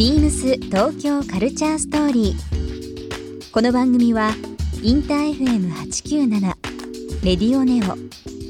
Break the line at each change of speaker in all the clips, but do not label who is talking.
ビームス東京カルチャーストーリー。この番組はインター FM897 レディオネオ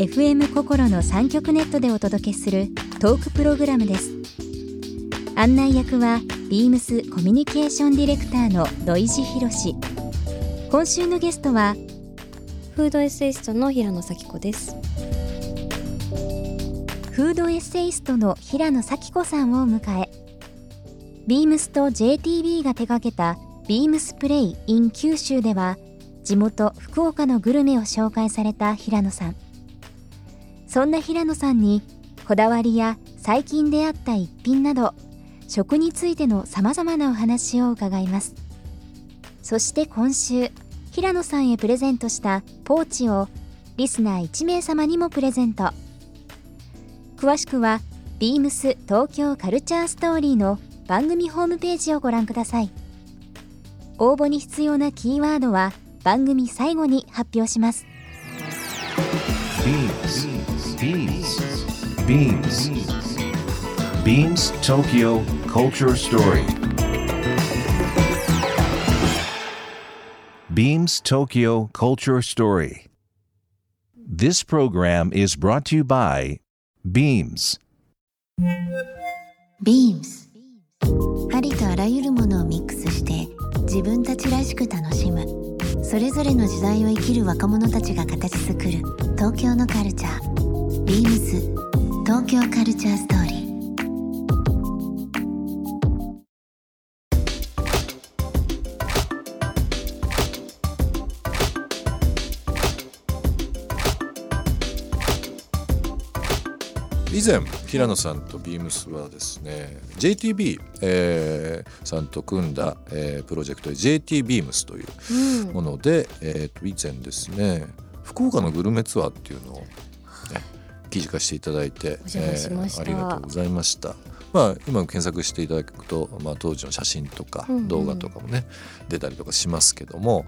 FM 心の三極ネットでお届けするトークプログラムです。案内役はビームスコミュニケーションディレクターの土井博志。今週のゲストは
フードエッセイストの平野咲子です。
フードエッセイストの平野咲子さんを迎えビームスと JTB が手掛けたビームスプレイ in 九州では地元福岡のグルメを紹介された平野さん。そんな平野さんにこだわりや最近出会った一品など食についてのさまざまなお話を伺います。そして今週平野さんへプレゼントしたポーチをリスナー1名様にもプレゼント。詳しくは beams 東京カルチャーストーリーの番組ホームページをご覧ください応募に必要なキーワードは番組最後に発表します
Beams. Beams. Beams. Beams Tokyo Culture Story. Beams Tokyo Culture Story. This program is brought to you by Beams.
Beams ありとあらゆるものをミックスして自分たちらしく楽しむ。それぞれの時代を生きる若者たちが形作る東京のカルチャー。ビームス東京カルチャーストーリー。
以前平野さんとビームスはですね JTB、えーさんと組んだ、えープロジェクトで JT ビームスというもので、えーと以前ですね福岡のグルメツアーっていうのを、ね、記事化していただいて
お邪魔しました。
ありがとうございました。まあ、今検索していただくと、まあ、当時の写真とか
うんうん。
動画とかもね、出たりとかしますけども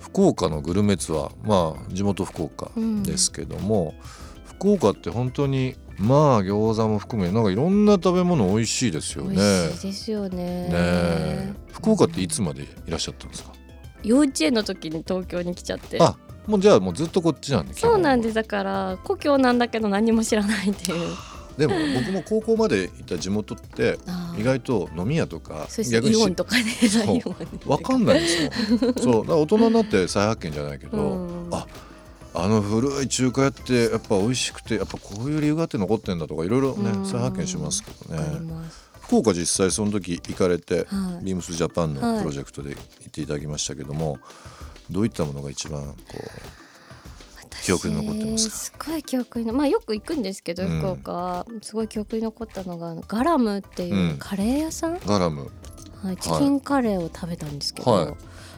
福岡のグルメツアーまあ地元福岡ですけども、福岡って本当にまあ餃子も含めなんかいろんな食べ物美味しいですよ
美
ね。
味しいですよね。
ねえ福岡っていつまでいらっしゃったんですか？
幼稚園の時に東京に来ちゃって。
あ、もうじゃあもうずっとこっちなんで。す。
そうなんですだから故郷なんだけど何も知らないっていう。
でも僕も高校までいた地元って意外と飲み屋とか
そしてイオンとかね。
そう
イオンに
わかんないんですよ。そうだから大人になって再発見じゃないけど、
うん
ああの古い中華屋ってやっぱ美味しくてやっぱこういう理由があって残ってんだとかいろいろね
うん。
再発見しますけどね。福岡実際その時行かれて、
はい。
ビームスジャパン
はい
のプロジェクトで行っていただきましたけども、どういったものが一番こ記憶に残ってます
すごい記憶にまあよく行くんですけど、
うん。
福岡すごい記憶に残ったのがあのガラムっていううん。カレー屋さん、
うガラム。
はい、チキンカレーを食べたんですけど、
はい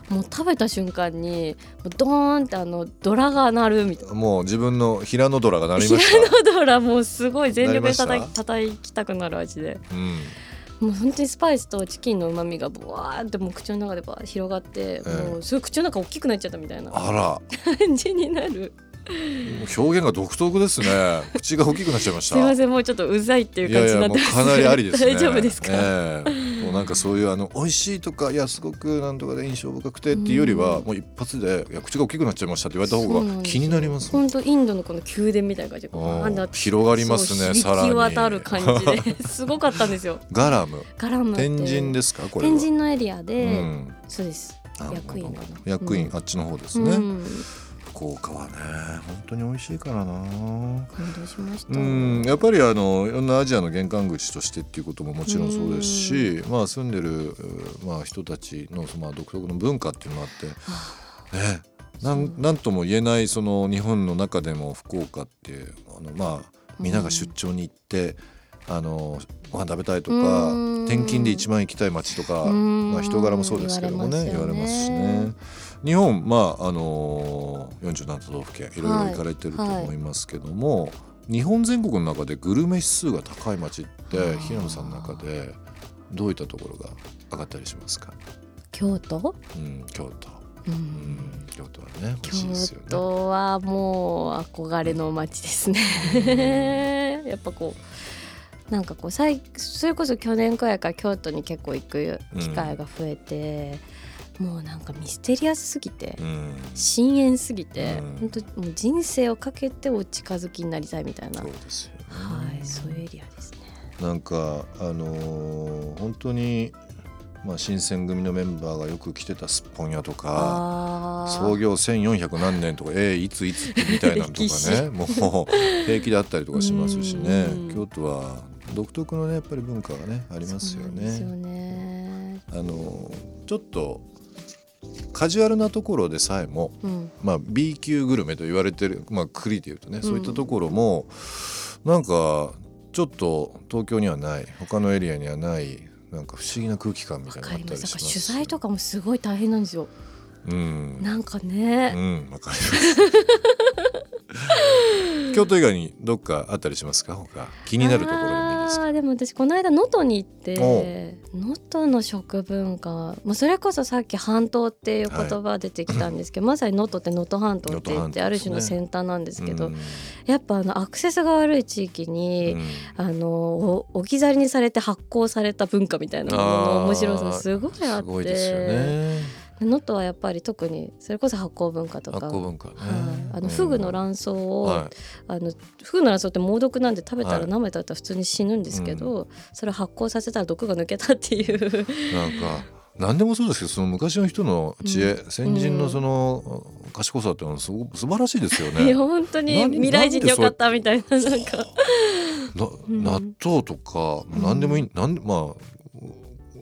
もう食べた瞬間にドーンってあのドラが鳴るみたいな。
もう自分の平野ドラが鳴りまし
平野ドラもうすごい全力で
なりました
叩きたくなる味で
た。うん。
もう本当にスパイスとチキンの旨味がブワーってもう口の中でバ広がって、
ええ
もうすごい口の中大きくなっちゃったみたいな
あら、
感じになる
表現が独特ですね。口が大きくなっちゃいました。
すいませんもうちょっとうざいっていう
いやい
感じになってます
やもうかなりありですね。
大丈夫ですか、
ええもうなんかそういうあの美味しいとかいやすごくなんとかで印象深くてっていうよりは、
うん。
もう一発でいや口が大きくなっちゃいましたって言われた方が気になります。
本当インドのこの宮殿みたいな感じで
広がりますねさらに。
渡る感じで。すごかったんですよ。
ガラム。
ガラム
天神ですかこれは。
天神のエリアで、
うん。
そうです。役員
役員、
うん。
あっちの方ですね。
うん
福岡はね本当に美味しいからな。
感動しました。
うんやっぱりあのいろんなアジアの玄関口としてっていうことももちろんそうですし、まあ、住んでる、うまあ、人たちの、まあ、独特の文化っていうのがあって、ね、なんなんとも言えないその日本の中でも福岡ってあの、まあ、みんなが出張に行って、あのご飯食べたいとか
うん。
転勤で一番行きたい街とか、
うん。
まあ、人柄もそうですけどもね言
言われ
ま
すすよね。
ね。日本まああの47都道府県いろいろ行かれてると思いますけども、日本全国の中でグルメ指数が高い街って
ー。
平野さんの中でどういったところが上がったりしますか、
京都、
うん、京都、
う
うんん、京都はね美味しいですよ
京
ね。
都はもう憧れの街ですね。やっぱこなんかこうさいそれこそ去年くらいから京都に結構行く機会が増えて、もうなんかミステリアスすぎて、
うん。
深淵すぎて、
うん。
本当もう人生をかけてお近づきになりたいみたいな、
そう
は
ですよね、
い、そういうエリアですね。
なんかあのー本当にまあ新選組のメンバーがよく来てたすっぽん屋とか創業1400何年とかえー、いついつみたいなのと
歴
か
史
ね もう平気であったりとかしますしね。
うん。
京都は独特のねやっぱり文化がねありますよ
そうなんですよ
ね。
ね。
あのちょっとカジュアルなところでさえも、
うん、
まあ、B 級グルメと言われてる、まあ、クリで言うとね、そういったところもなんかちょっと東京にはない他のエリアにはないなんか不思議な空気感み
わ
たいなのがあったりします。
取材とかもすごい大変なんですよ。
うん、
なんかね、
うん、わかります。京都以外にどっかあったりしますか？他。気になるところですか？
でも私この間能登に行って能登の食文化、まあ、それこそさっき半島っていう言葉出てきたんですけど、まさに能登って能登半島って言ってある種の先端なんですけど、
うん。
やっぱあのアクセスが悪い地域に、
うん。
あのお置き去りにされて発酵された文化みたいなものの面白さすごいあっ
すごいですよ
て
ね。
能登はやっぱり特にそれこそ発酵文化とか。
発酵文化ね。
はい、あのフグの卵巣を、
は
あのフグの卵巣って猛毒なんで食べた
はい。
ら生だったら普通に死ぬんですけど、それを発酵させたら毒が抜けたっていう。
い、なんか何でもそうですけどその昔の人の知恵、
うん。
先人のその賢さっていうのはすご素晴らしいですよ
いや
ね。
本当に未来人でよかったみたいななんか。
な
うん
納豆とか
ん。
何でもいい、なんまあ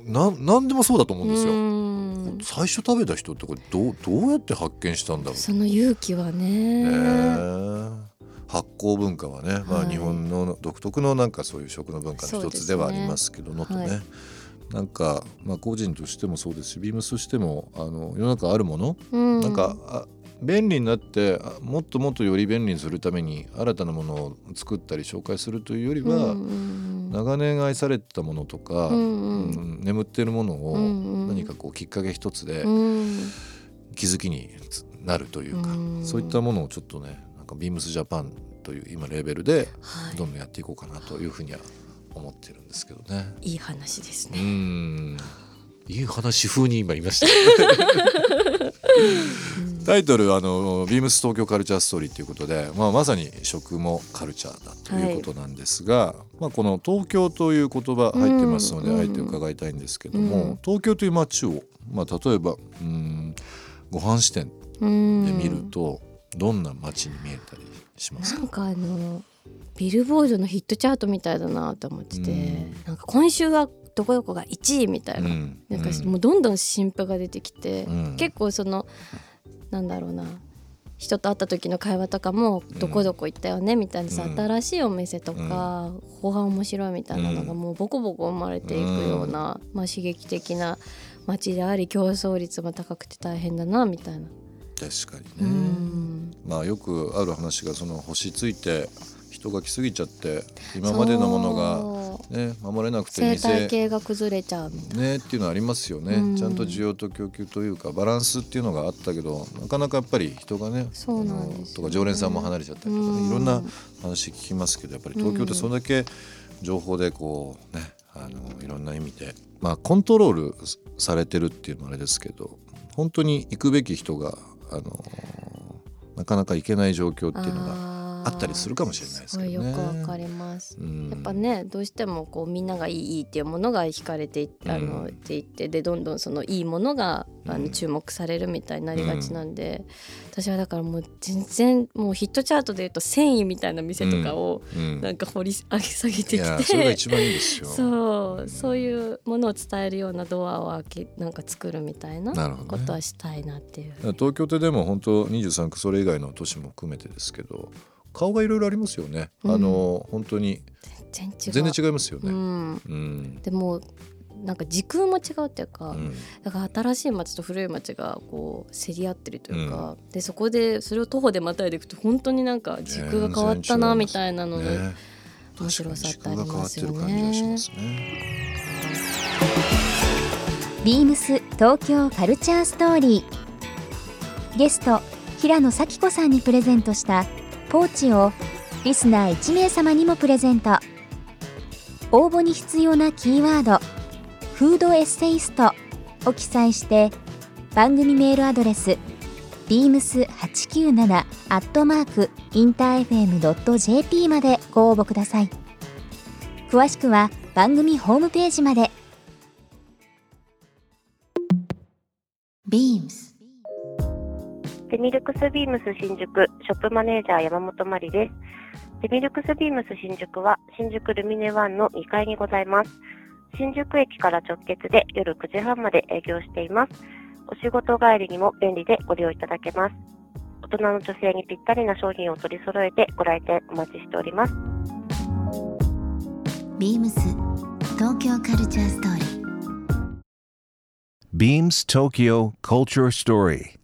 なん何でもそうだと思うんですよ。
うん。
最初食べた人ってこれどうどうやって発見したんだろう。
その勇気はね。
ねえ。発酵文化はね、まあ、
はい。
日本の独特のなんかそういう食の文化の一つではありますけどのとね、
はい
なんか、まあ、個人としてもそうですしビームスとしてもあの世の中あるもの、
うん。
なんかあ便利になってあもっともっとより便利にするために新たなものを作ったり紹介するというよりは、
うんうん
長年愛されてたものとか、
うんうん
うん眠っているものを何かこうきっかけ一つで
うん
気づきになるというか、
うん
そういったものをちょっとねなんかビームスジャパンという今レーベルで
はい
どんどんやっていこうかなというふうには思ってるんですけどね。
いい話です
う
ね。
んいい話風に今言いました。タイトルあのビームス東京カルチャーストーリーということで、まあ、まさに食もカルチャーだということなんですが、まあ、この東京という言葉入ってますので、
うん
あえて伺いたいんですけども、
うん。
東京という街を、まあ、例えばうんご飯支店
うん。
で見るとどんな街に見えたりしますか、
なんかあのビルボードのヒットチャートみたいだなと思ってて、
うん。
なんか今週はどこどこが1位みたいな,、
うん。
なんか
うん。
もうどんどん新譜が出てきて、
うん。
結構そのなんだろうな。人と会った時の会話とかも
ん
どこどこ行ったよねみたいなさ、
うん。
新しいお店とか、後半面白いみたいなのが
うん。
もうボコボコ生まれていくような、まあ、刺激的な街であり競争率も高くて大変だなみたいな。
確かに
う
ね、
ん。
まあよくある話がその星ついて人が来すぎちゃって今までのものがね守れなくて
生態
店
系が崩れちゃうみたいな。
ねっていうのありますよね、
うん。
ちゃんと需要と供給というかバランスっていうのがあったけどなかなかやっぱり人がね
そうなんね。
とか常連さんも離れちゃったりとかね、
うん。
いろんな話聞きますけどやっぱり東京ってそれだけ情報でこうねあのいろんな意味でまあコントロールされてるっていうのもあれですけど本当に行くべき人があのなかなか行けない状況っていうのが
あ
あったりするかもしれないですけどね
よくわかります。
うん
やっぱねどうしてもこうみんながいいいいっていうものが惹かれていあの、
うん
っていってでどんどんそのいいものがあ
うん
の注目されるみたいになりがちなんで、私はだからもう全然もうヒットチャートでいうと繊維みたいな店とかを
うん
なんか掘り上げ下げてき
それが
て。
一番いいですよ。
そうそういうものを伝えるようなドアを開けなんか作るみたいなことはしたいなっていう。
東京ってでも本当23区それ以外の都市も含めてですけど顔がいろいろありますよね、
うん。
あの本当に。
全然違う。
全然違いますよね。
うん、
うん。
でもなんか時空も違うっていうか、
うん。
だから新しい町と古い町がこう競り合ってるというか、でそこでそれを徒歩でまたいでいくと本当になんか時空が変わったなみたいなので、
ね。
面白さってありますよ
ね。
ビームス東京カルチャーストーリー。ゲスト平野咲子さんにプレゼントしたポーチをリスナー1名様にもプレゼント。応募に必要なキーワード「フードエッセイスト」を記載して番組メールアドレス beams897 アットマークインター FM.jp までご応募ください。詳しくは番組ホームページまで。
beams
デミルクスビームス新宿ショップマネージャー山本真理です。デミルクスビームス新宿は新宿ルミネワンの2階にございます。新宿駅から直結で夜9時半まで営業しています。お仕事帰りにも便利でご利用いただけます。大人の女性にぴったりな商品を取り揃えてご来店お待ちしております。
beams 東京カルチャーストーリー
Beams Tokyo Culture Story.